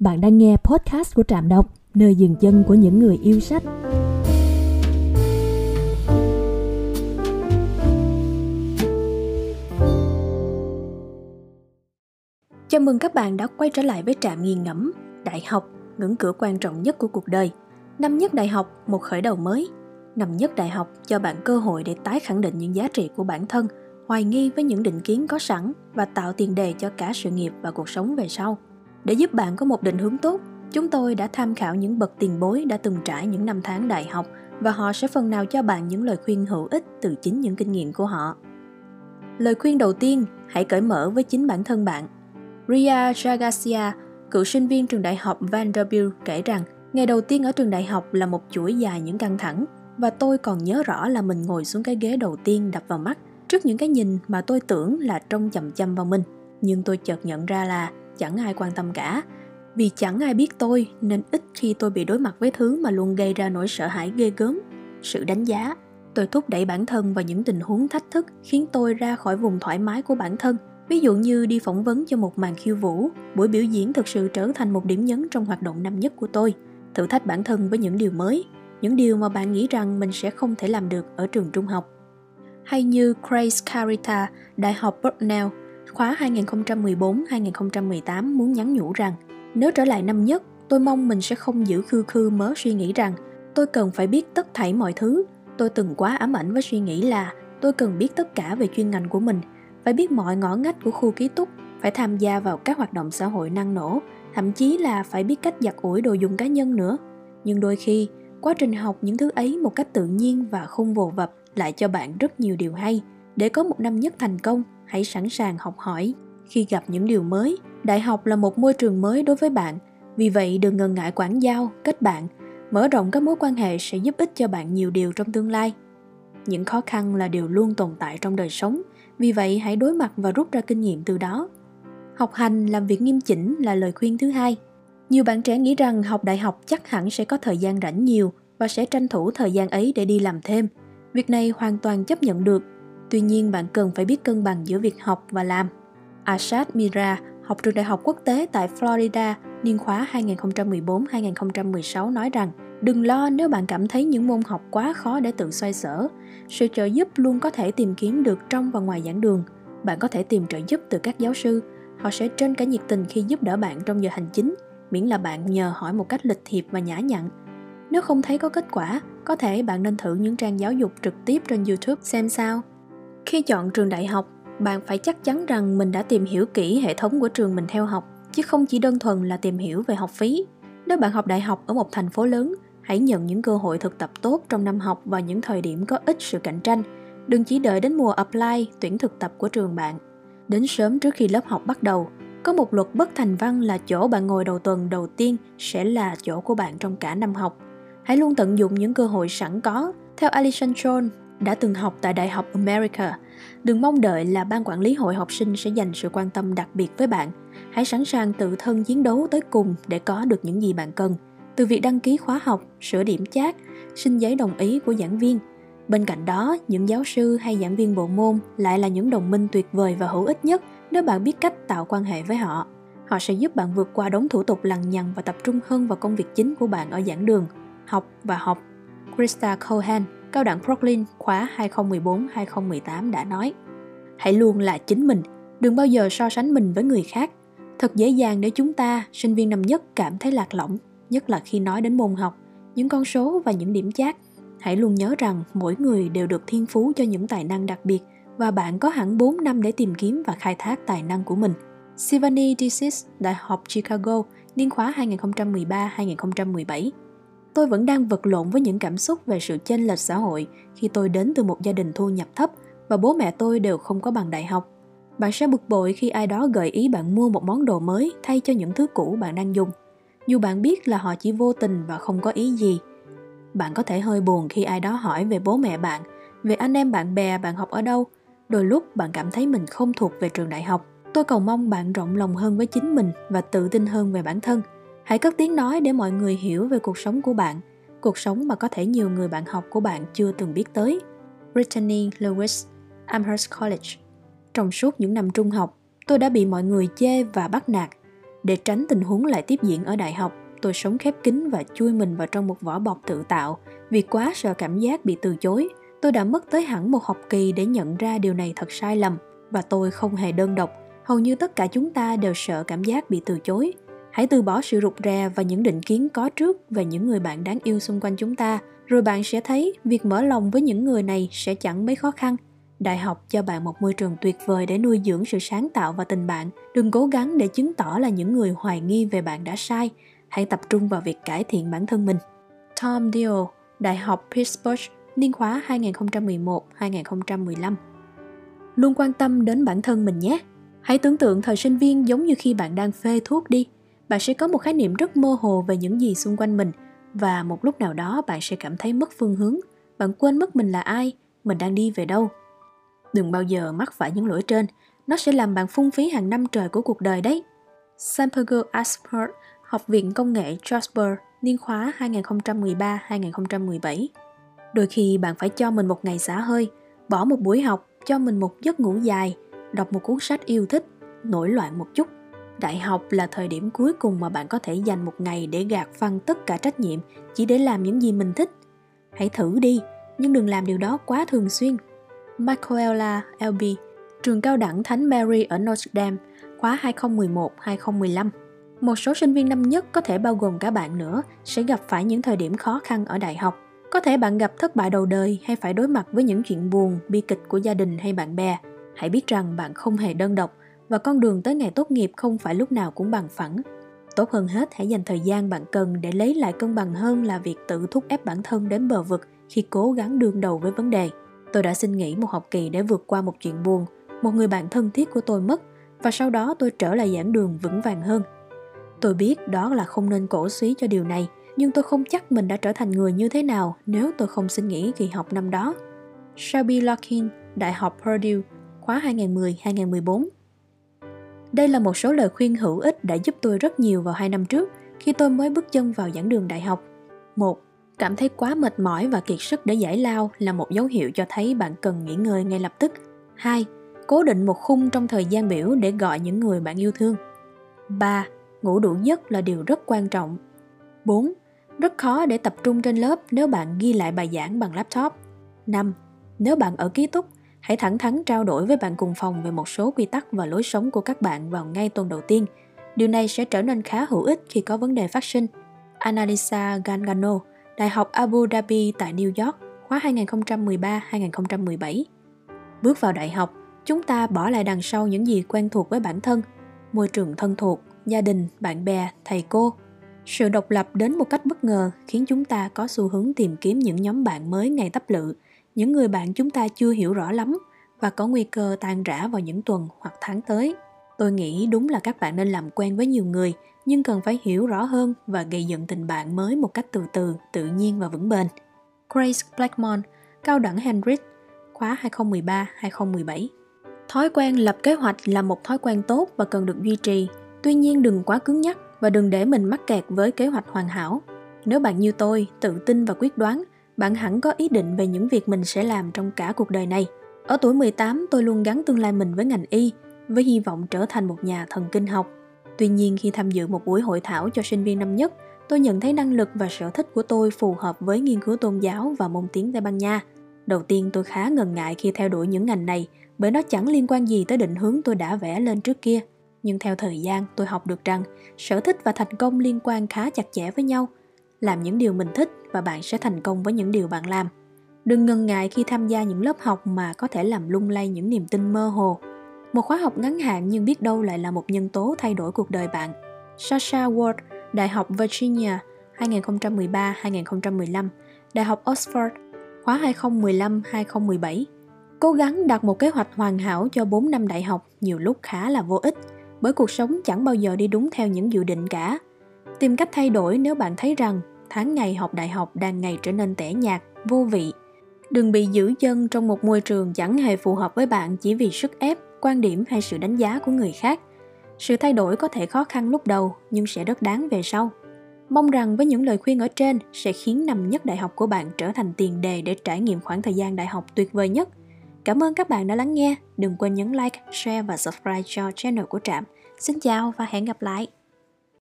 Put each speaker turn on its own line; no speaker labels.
Bạn đang nghe podcast của Trạm Đọc, nơi dừng chân của những người yêu sách. Chào mừng các bạn đã quay trở lại với Trạm nghiền ngẫm, Đại học, ngưỡng cửa quan trọng nhất của cuộc đời. Năm nhất đại học, một khởi đầu mới. Năm nhất đại học cho bạn cơ hội để tái khẳng định những giá trị của bản thân, hoài nghi với những định kiến có sẵn và tạo tiền đề cho cả sự nghiệp và cuộc sống về sau. Để giúp bạn có một định hướng tốt, chúng tôi đã tham khảo những bậc tiền bối đã từng trải những năm tháng đại học và họ sẽ phần nào cho bạn những lời khuyên hữu ích từ chính những kinh nghiệm của họ. Lời khuyên đầu tiên, hãy cởi mở với chính bản thân bạn. Ria Jagasia, cựu sinh viên trường đại học Vanderbilt kể rằng, ngày đầu tiên ở trường đại học là một chuỗi dài những căng thẳng và tôi còn nhớ rõ là mình ngồi xuống cái ghế đầu tiên đập vào mắt trước những cái nhìn mà tôi tưởng là trông chậm chầm vào mình. Nhưng tôi chợt nhận ra là chẳng ai quan tâm cả. Vì chẳng ai biết tôi nên ít khi tôi bị đối mặt với thứ mà luôn gây ra nỗi sợ hãi ghê gớm. Sự đánh giá tôi thúc đẩy bản thân vào những tình huống thách thức khiến tôi ra khỏi vùng thoải mái của bản thân. Ví dụ như đi phỏng vấn cho một màn khiêu vũ buổi biểu diễn thực sự trở thành một điểm nhấn trong hoạt động năm nhất của tôi. Thử thách bản thân với những điều mới những điều mà bạn nghĩ rằng mình sẽ không thể làm được ở trường trung học. Hay như Grace Carita, Đại học Bucknell khóa 2014-2018 muốn nhắn nhủ rằng nếu trở lại năm nhất, tôi mong mình sẽ không giữ khư khư mớ suy nghĩ rằng tôi cần phải biết tất thảy mọi thứ. Tôi từng quá ám ảnh với suy nghĩ là tôi cần biết tất cả về chuyên ngành của mình, phải biết mọi ngõ ngách của khu ký túc, phải tham gia vào các hoạt động xã hội năng nổ, thậm chí là phải biết cách giặt ủi đồ dùng cá nhân nữa. Nhưng đôi khi, quá trình học những thứ ấy một cách tự nhiên và không vồ vập lại cho bạn rất nhiều điều hay. Để có một năm nhất thành công, hãy sẵn sàng học hỏi. Khi gặp những điều mới, đại học là một môi trường mới đối với bạn. Vì vậy, đừng ngần ngại quảng giao, kết bạn. Mở rộng các mối quan hệ sẽ giúp ích cho bạn nhiều điều trong tương lai. Những khó khăn là điều luôn tồn tại trong đời sống. Vì vậy, hãy đối mặt và rút ra kinh nghiệm từ đó. Học hành, làm việc nghiêm chỉnh là lời khuyên thứ hai. Nhiều bạn trẻ nghĩ rằng học đại học chắc hẳn sẽ có thời gian rảnh nhiều và sẽ tranh thủ thời gian ấy để đi làm thêm. Việc này hoàn toàn chấp nhận được. Tuy nhiên bạn cần phải biết cân bằng giữa việc học và làm. ashad Mira, học trường đại học quốc tế tại Florida, niên khóa 2014-2016 nói rằng Đừng lo nếu bạn cảm thấy những môn học quá khó để tự xoay sở. Sự trợ giúp luôn có thể tìm kiếm được trong và ngoài giảng đường. Bạn có thể tìm trợ giúp từ các giáo sư. Họ sẽ trên cả nhiệt tình khi giúp đỡ bạn trong giờ hành chính, miễn là bạn nhờ hỏi một cách lịch thiệp và nhã nhặn. Nếu không thấy có kết quả, có thể bạn nên thử những trang giáo dục trực tiếp trên YouTube xem sao. Khi chọn trường đại học, bạn phải chắc chắn rằng mình đã tìm hiểu kỹ hệ thống của trường mình theo học, chứ không chỉ đơn thuần là tìm hiểu về học phí. Nếu bạn học đại học ở một thành phố lớn, hãy nhận những cơ hội thực tập tốt trong năm học và những thời điểm có ít sự cạnh tranh. Đừng chỉ đợi đến mùa apply, tuyển thực tập của trường bạn. Đến sớm trước khi lớp học bắt đầu, có một luật bất thành văn là chỗ bạn ngồi đầu tuần đầu tiên sẽ là chỗ của bạn trong cả năm học. Hãy luôn tận dụng những cơ hội sẵn có. Theo Alison John, đã từng học tại Đại học America, đừng mong đợi là ban quản lý hội học sinh sẽ dành sự quan tâm đặc biệt với bạn. Hãy sẵn sàng tự thân chiến đấu tới cùng để có được những gì bạn cần. Từ việc đăng ký khóa học, sửa điểm chat, xin giấy đồng ý của giảng viên. Bên cạnh đó, những giáo sư hay giảng viên bộ môn lại là những đồng minh tuyệt vời và hữu ích nhất nếu bạn biết cách tạo quan hệ với họ. Họ sẽ giúp bạn vượt qua đống thủ tục lằng nhằng và tập trung hơn vào công việc chính của bạn ở giảng đường, học và học. Krista Cohen Cao đẳng Brooklyn khóa 2014-2018 đã nói Hãy luôn là chính mình, đừng bao giờ so sánh mình với người khác. Thật dễ dàng để chúng ta, sinh viên năm nhất cảm thấy lạc lõng, nhất là khi nói đến môn học, những con số và những điểm chát. Hãy luôn nhớ rằng mỗi người đều được thiên phú cho những tài năng đặc biệt và bạn có hẳn 4 năm để tìm kiếm và khai thác tài năng của mình. Sivani Disis, Đại học Chicago, niên khóa 2013-2017 tôi vẫn đang vật lộn với những cảm xúc về sự chênh lệch xã hội khi tôi đến từ một gia đình thu nhập thấp và bố mẹ tôi đều không có bằng đại học. Bạn sẽ bực bội khi ai đó gợi ý bạn mua một món đồ mới thay cho những thứ cũ bạn đang dùng. Dù bạn biết là họ chỉ vô tình và không có ý gì. Bạn có thể hơi buồn khi ai đó hỏi về bố mẹ bạn, về anh em bạn bè bạn học ở đâu. Đôi lúc bạn cảm thấy mình không thuộc về trường đại học. Tôi cầu mong bạn rộng lòng hơn với chính mình và tự tin hơn về bản thân – Hãy cất tiếng nói để mọi người hiểu về cuộc sống của bạn, cuộc sống mà có thể nhiều người bạn học của bạn chưa từng biết tới. Brittany Lewis, Amherst College Trong suốt những năm trung học, tôi đã bị mọi người chê và bắt nạt. Để tránh tình huống lại tiếp diễn ở đại học, tôi sống khép kín và chui mình vào trong một vỏ bọc tự tạo vì quá sợ cảm giác bị từ chối. Tôi đã mất tới hẳn một học kỳ để nhận ra điều này thật sai lầm và tôi không hề đơn độc. Hầu như tất cả chúng ta đều sợ cảm giác bị từ chối. Hãy từ bỏ sự rụt rè và những định kiến có trước về những người bạn đáng yêu xung quanh chúng ta, rồi bạn sẽ thấy việc mở lòng với những người này sẽ chẳng mấy khó khăn. Đại học cho bạn một môi trường tuyệt vời để nuôi dưỡng sự sáng tạo và tình bạn. Đừng cố gắng để chứng tỏ là những người hoài nghi về bạn đã sai. Hãy tập trung vào việc cải thiện bản thân mình. Tom Deal, Đại học Pittsburgh, niên khóa 2011-2015 Luôn quan tâm đến bản thân mình nhé. Hãy tưởng tượng thời sinh viên giống như khi bạn đang phê thuốc đi. Bạn sẽ có một khái niệm rất mơ hồ về những gì xung quanh mình và một lúc nào đó bạn sẽ cảm thấy mất phương hướng. Bạn quên mất mình là ai, mình đang đi về đâu. Đừng bao giờ mắc phải những lỗi trên, nó sẽ làm bạn phung phí hàng năm trời của cuộc đời đấy. Sampergo Aspert, Học viện Công nghệ jasper niên khóa 2013-2017. Đôi khi bạn phải cho mình một ngày xả hơi, bỏ một buổi học, cho mình một giấc ngủ dài, đọc một cuốn sách yêu thích, nổi loạn một chút. Đại học là thời điểm cuối cùng mà bạn có thể dành một ngày để gạt phăng tất cả trách nhiệm chỉ để làm những gì mình thích. Hãy thử đi, nhưng đừng làm điều đó quá thường xuyên. Michaela LB, trường cao đẳng Thánh Mary ở Notre Dame, khóa 2011-2015. Một số sinh viên năm nhất có thể bao gồm cả bạn nữa sẽ gặp phải những thời điểm khó khăn ở đại học. Có thể bạn gặp thất bại đầu đời hay phải đối mặt với những chuyện buồn, bi kịch của gia đình hay bạn bè. Hãy biết rằng bạn không hề đơn độc và con đường tới ngày tốt nghiệp không phải lúc nào cũng bằng phẳng. Tốt hơn hết hãy dành thời gian bạn cần để lấy lại cân bằng hơn là việc tự thúc ép bản thân đến bờ vực khi cố gắng đương đầu với vấn đề. Tôi đã xin nghỉ một học kỳ để vượt qua một chuyện buồn. Một người bạn thân thiết của tôi mất và sau đó tôi trở lại giảng đường vững vàng hơn. Tôi biết đó là không nên cổ suý cho điều này, nhưng tôi không chắc mình đã trở thành người như thế nào nếu tôi không xin nghỉ kỳ học năm đó. Shelby Larkin, Đại học Purdue, khóa 2010-2014 đây là một số lời khuyên hữu ích đã giúp tôi rất nhiều vào hai năm trước khi tôi mới bước chân vào giảng đường đại học. 1. Cảm thấy quá mệt mỏi và kiệt sức để giải lao là một dấu hiệu cho thấy bạn cần nghỉ ngơi ngay lập tức. 2. Cố định một khung trong thời gian biểu để gọi những người bạn yêu thương. 3. Ngủ đủ giấc là điều rất quan trọng. 4. Rất khó để tập trung trên lớp nếu bạn ghi lại bài giảng bằng laptop. 5. Nếu bạn ở ký túc, hãy thẳng thắn trao đổi với bạn cùng phòng về một số quy tắc và lối sống của các bạn vào ngay tuần đầu tiên. Điều này sẽ trở nên khá hữu ích khi có vấn đề phát sinh. Analisa Gangano, Đại học Abu Dhabi tại New York, khóa 2013-2017. Bước vào đại học, chúng ta bỏ lại đằng sau những gì quen thuộc với bản thân, môi trường thân thuộc, gia đình, bạn bè, thầy cô. Sự độc lập đến một cách bất ngờ khiến chúng ta có xu hướng tìm kiếm những nhóm bạn mới ngày tấp lự, những người bạn chúng ta chưa hiểu rõ lắm và có nguy cơ tan rã vào những tuần hoặc tháng tới. Tôi nghĩ đúng là các bạn nên làm quen với nhiều người, nhưng cần phải hiểu rõ hơn và gây dựng tình bạn mới một cách từ từ, tự nhiên và vững bền. Grace Blackmon, Cao đẳng Henry, khóa 2013-2017 Thói quen lập kế hoạch là một thói quen tốt và cần được duy trì. Tuy nhiên đừng quá cứng nhắc và đừng để mình mắc kẹt với kế hoạch hoàn hảo. Nếu bạn như tôi, tự tin và quyết đoán, bạn hẳn có ý định về những việc mình sẽ làm trong cả cuộc đời này. Ở tuổi 18, tôi luôn gắn tương lai mình với ngành y, với hy vọng trở thành một nhà thần kinh học. Tuy nhiên khi tham dự một buổi hội thảo cho sinh viên năm nhất, tôi nhận thấy năng lực và sở thích của tôi phù hợp với nghiên cứu tôn giáo và môn tiếng Tây Ban Nha. Đầu tiên tôi khá ngần ngại khi theo đuổi những ngành này bởi nó chẳng liên quan gì tới định hướng tôi đã vẽ lên trước kia. Nhưng theo thời gian tôi học được rằng sở thích và thành công liên quan khá chặt chẽ với nhau. Làm những điều mình thích và bạn sẽ thành công với những điều bạn làm. Đừng ngần ngại khi tham gia những lớp học mà có thể làm lung lay những niềm tin mơ hồ một khóa học ngắn hạn nhưng biết đâu lại là một nhân tố thay đổi cuộc đời bạn. Sasha Ward, Đại học Virginia, 2013-2015, Đại học Oxford, khóa 2015-2017. Cố gắng đặt một kế hoạch hoàn hảo cho 4 năm đại học nhiều lúc khá là vô ích, bởi cuộc sống chẳng bao giờ đi đúng theo những dự định cả. Tìm cách thay đổi nếu bạn thấy rằng tháng ngày học đại học đang ngày trở nên tẻ nhạt, vô vị. Đừng bị giữ chân trong một môi trường chẳng hề phù hợp với bạn chỉ vì sức ép quan điểm hay sự đánh giá của người khác. Sự thay đổi có thể khó khăn lúc đầu nhưng sẽ rất đáng về sau. Mong rằng với những lời khuyên ở trên sẽ khiến năm nhất đại học của bạn trở thành tiền đề để trải nghiệm khoảng thời gian đại học tuyệt vời nhất. Cảm ơn các bạn đã lắng nghe. Đừng quên nhấn like share và subscribe cho channel của trạm. Xin chào và hẹn gặp lại!